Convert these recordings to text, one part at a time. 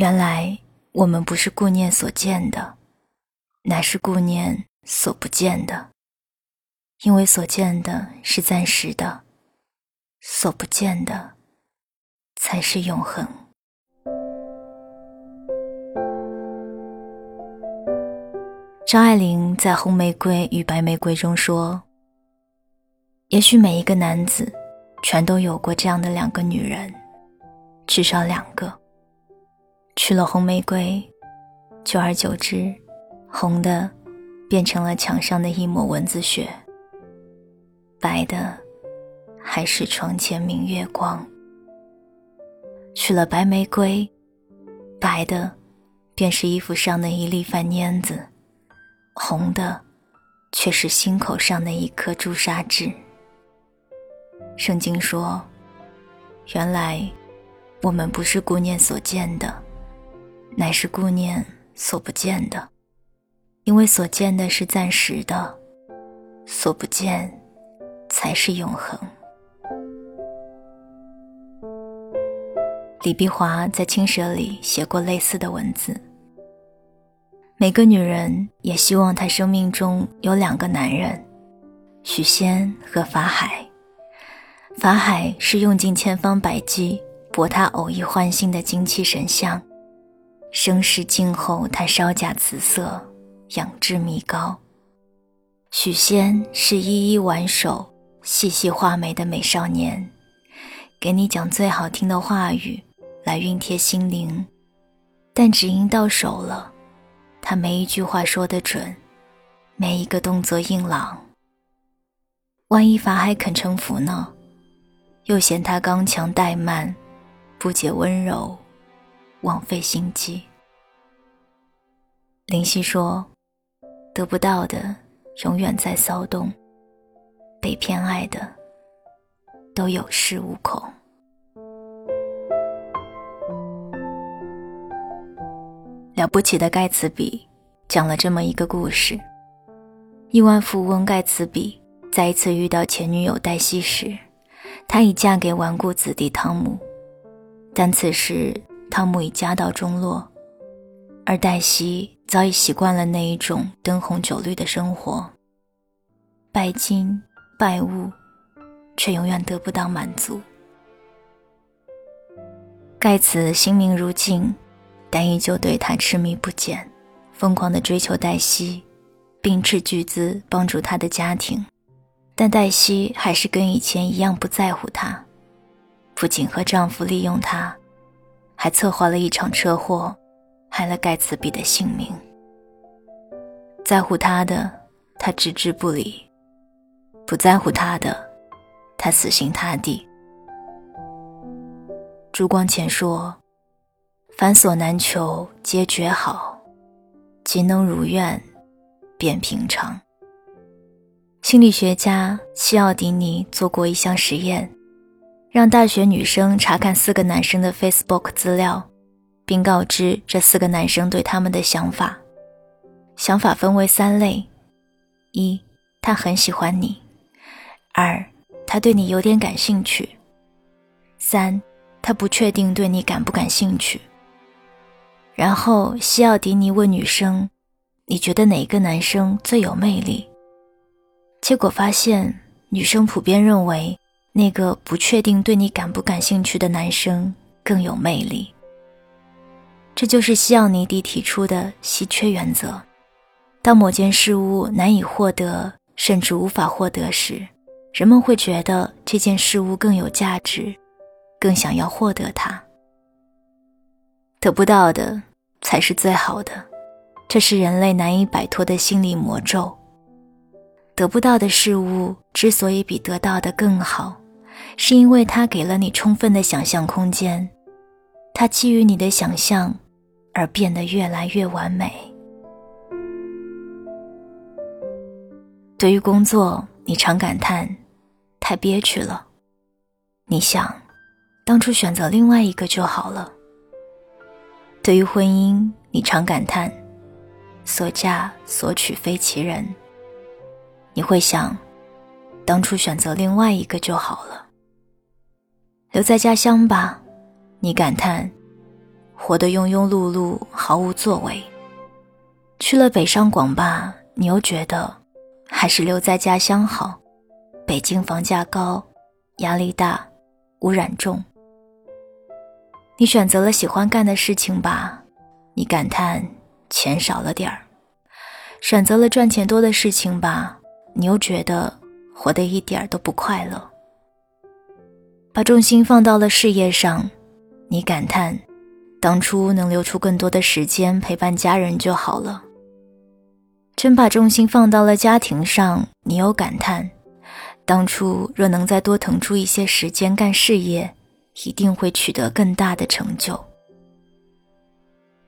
原来我们不是顾念所见的，乃是顾念所不见的。因为所见的是暂时的，所不见的才是永恒。张爱玲在《红玫瑰与白玫瑰》中说：“也许每一个男子，全都有过这样的两个女人，至少两个。娶了红玫瑰，久而久之，红的变成了墙上的一抹蚊子血，白的还是床前明月光。娶了白玫瑰，白的便是衣服上的一粒饭粘子。”红的，却是心口上的一颗朱砂痣。圣经说：“原来我们不是顾念所见的，乃是顾念所不见的，因为所见的是暂时的，所不见才是永恒。”李碧华在《青蛇》里写过类似的文字。每个女人也希望她生命中有两个男人，许仙和法海。法海是用尽千方百计博她偶一欢心的精气神像，生世静候他稍假辞色，养志弥高。许仙是一一挽手、细细画眉的美少年，给你讲最好听的话语来熨贴心灵，但只因到手了。他没一句话说得准，没一个动作硬朗。万一法海肯臣服呢？又嫌他刚强怠慢，不解温柔，枉费心机。林夕说：“得不到的永远在骚动，被偏爱的都有恃无恐。”了不起的盖茨比讲了这么一个故事：亿万富翁盖茨比在一次遇到前女友黛西时，他已嫁给纨绔子弟汤姆，但此时汤姆已家道中落，而黛西早已习惯了那一种灯红酒绿的生活，拜金拜物，却永远得不到满足。盖茨心明如镜。但依旧对他痴迷不减，疯狂地追求黛西，并斥巨资帮助他的家庭，但黛西还是跟以前一样不在乎他，不仅和丈夫利用他，还策划了一场车祸，害了盖茨比的性命。在乎他的，他置之不理；不在乎他的，他死心塌地。朱光潜说。凡所难求，皆绝好；即能如愿，便平常。心理学家西奥迪尼做过一项实验，让大学女生查看四个男生的 Facebook 资料，并告知这四个男生对他们的想法。想法分为三类：一，他很喜欢你；二，他对你有点感兴趣；三，他不确定对你感不感兴趣。然后，西奥迪尼问女生：“你觉得哪个男生最有魅力？”结果发现，女生普遍认为那个不确定对你感不感兴趣的男生更有魅力。这就是西奥尼迪提出的稀缺原则：当某件事物难以获得，甚至无法获得时，人们会觉得这件事物更有价值，更想要获得它。得不到的。才是最好的，这是人类难以摆脱的心理魔咒。得不到的事物之所以比得到的更好，是因为它给了你充分的想象空间，它基于你的想象而变得越来越完美。对于工作，你常感叹太憋屈了，你想当初选择另外一个就好了。对于婚姻，你常感叹“所嫁所娶非其人”。你会想，当初选择另外一个就好了。留在家乡吧，你感叹，活得庸庸碌碌，毫无作为。去了北上广吧，你又觉得还是留在家乡好。北京房价高，压力大，污染重。你选择了喜欢干的事情吧，你感叹钱少了点儿；选择了赚钱多的事情吧，你又觉得活得一点儿都不快乐。把重心放到了事业上，你感叹当初能留出更多的时间陪伴家人就好了。真把重心放到了家庭上，你又感叹当初若能再多腾出一些时间干事业。一定会取得更大的成就。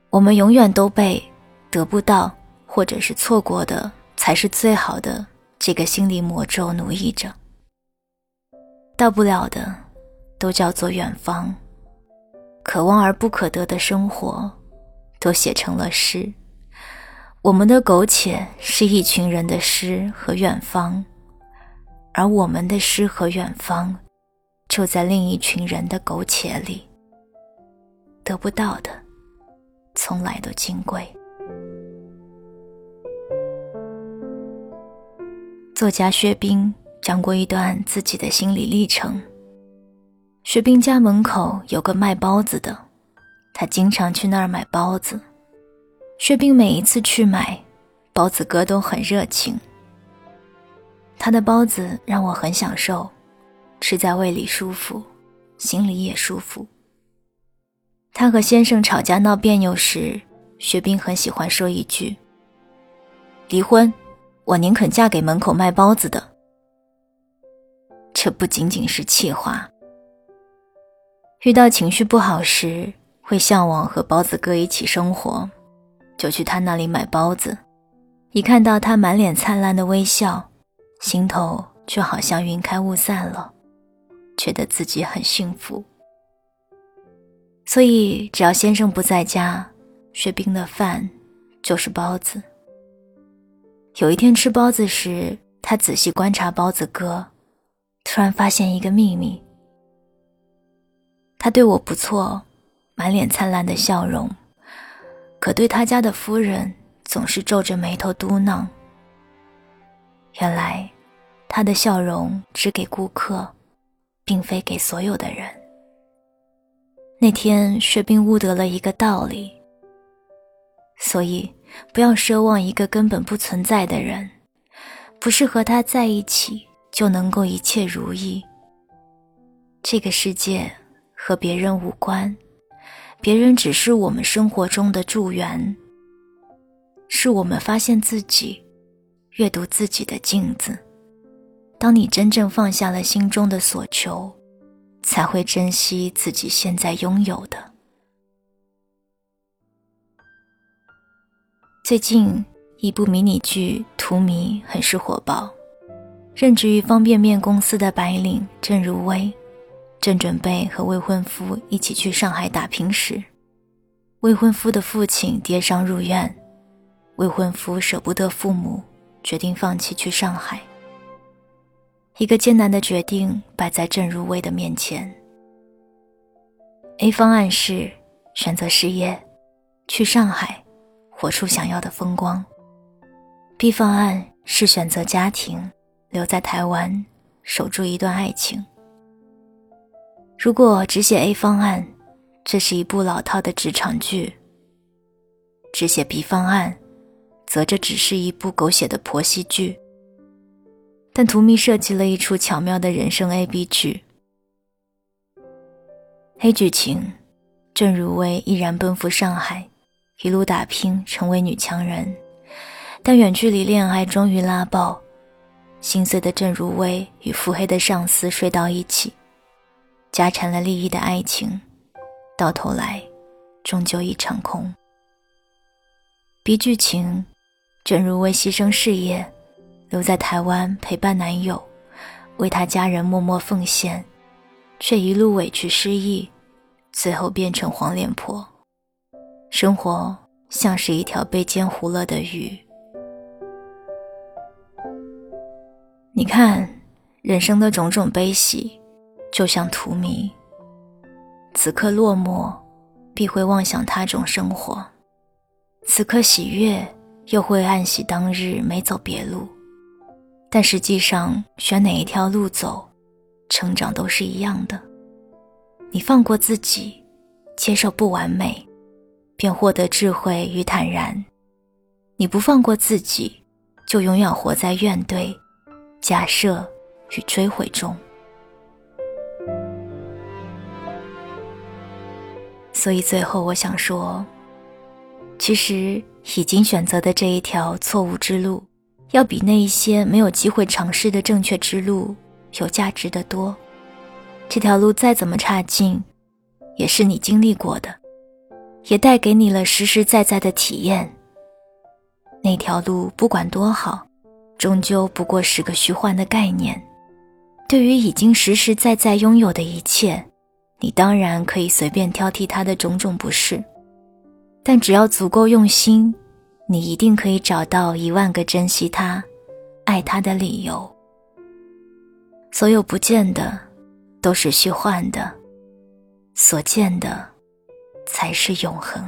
我们永远都被得不到或者是错过的才是最好的这个心理魔咒奴役着。到不了的都叫做远方，可望而不可得的生活都写成了诗。我们的苟且是一群人的诗和远方，而我们的诗和远方。就在另一群人的苟且里，得不到的，从来都金贵。作家薛冰讲过一段自己的心理历程。薛冰家门口有个卖包子的，他经常去那儿买包子。薛冰每一次去买，包子哥都很热情。他的包子让我很享受。吃在胃里舒服，心里也舒服。他和先生吵架闹别扭时，薛冰很喜欢说一句：“离婚，我宁肯嫁给门口卖包子的。”这不仅仅是气话。遇到情绪不好时，会向往和包子哥一起生活，就去他那里买包子。一看到他满脸灿烂的微笑，心头就好像云开雾散了。觉得自己很幸福，所以只要先生不在家，薛冰的饭就是包子。有一天吃包子时，他仔细观察包子哥，突然发现一个秘密：他对我不错，满脸灿烂的笑容，可对他家的夫人总是皱着眉头嘟囔。原来，他的笑容只给顾客。并非给所有的人。那天，薛冰悟得了一个道理，所以不要奢望一个根本不存在的人，不是和他在一起就能够一切如意。这个世界和别人无关，别人只是我们生活中的助缘，是我们发现自己、阅读自己的镜子。当你真正放下了心中的所求，才会珍惜自己现在拥有的。最近一部迷你剧《荼蘼》很是火爆，任职于方便面公司的白领郑如薇，正准备和未婚夫一起去上海打拼时，未婚夫的父亲跌伤入院，未婚夫舍不得父母，决定放弃去上海。一个艰难的决定摆在郑如薇的面前。A 方案是选择事业，去上海，活出想要的风光；B 方案是选择家庭，留在台湾，守住一段爱情。如果只写 A 方案，这是一部老套的职场剧；只写 B 方案，则这只是一部狗血的婆媳剧。但图迷设计了一出巧妙的人生 A B 剧。黑剧情，郑如薇毅然奔赴上海，一路打拼成为女强人。但远距离恋爱终于拉爆，心碎的郑如薇与腹黑的上司睡到一起，家产了利益的爱情，到头来终究一场空。逼剧情，正如为牺牲事业。留在台湾陪伴男友，为他家人默默奉献，却一路委屈失意，最后变成黄脸婆。生活像是一条被煎糊了的鱼。你看，人生的种种悲喜，就像荼蘼，此刻落寞，必会妄想他种生活；此刻喜悦，又会暗喜当日没走别路。但实际上，选哪一条路走，成长都是一样的。你放过自己，接受不完美，便获得智慧与坦然；你不放过自己，就永远活在怨怼、假设与追悔中。所以最后，我想说，其实已经选择的这一条错误之路，要比那一些没有机会尝试的正确之路有价值的多。这条路再怎么差劲，也是你经历过的，也带给你了实实在在的体验。那条路不管多好，终究不过是个虚幻的概念。对于已经实实在在拥有的一切。你当然可以随便挑剔他的种种不是，但只要足够用心，你一定可以找到一万个珍惜他、爱他的理由。所有不见的都是虚幻的，所见的才是永恒。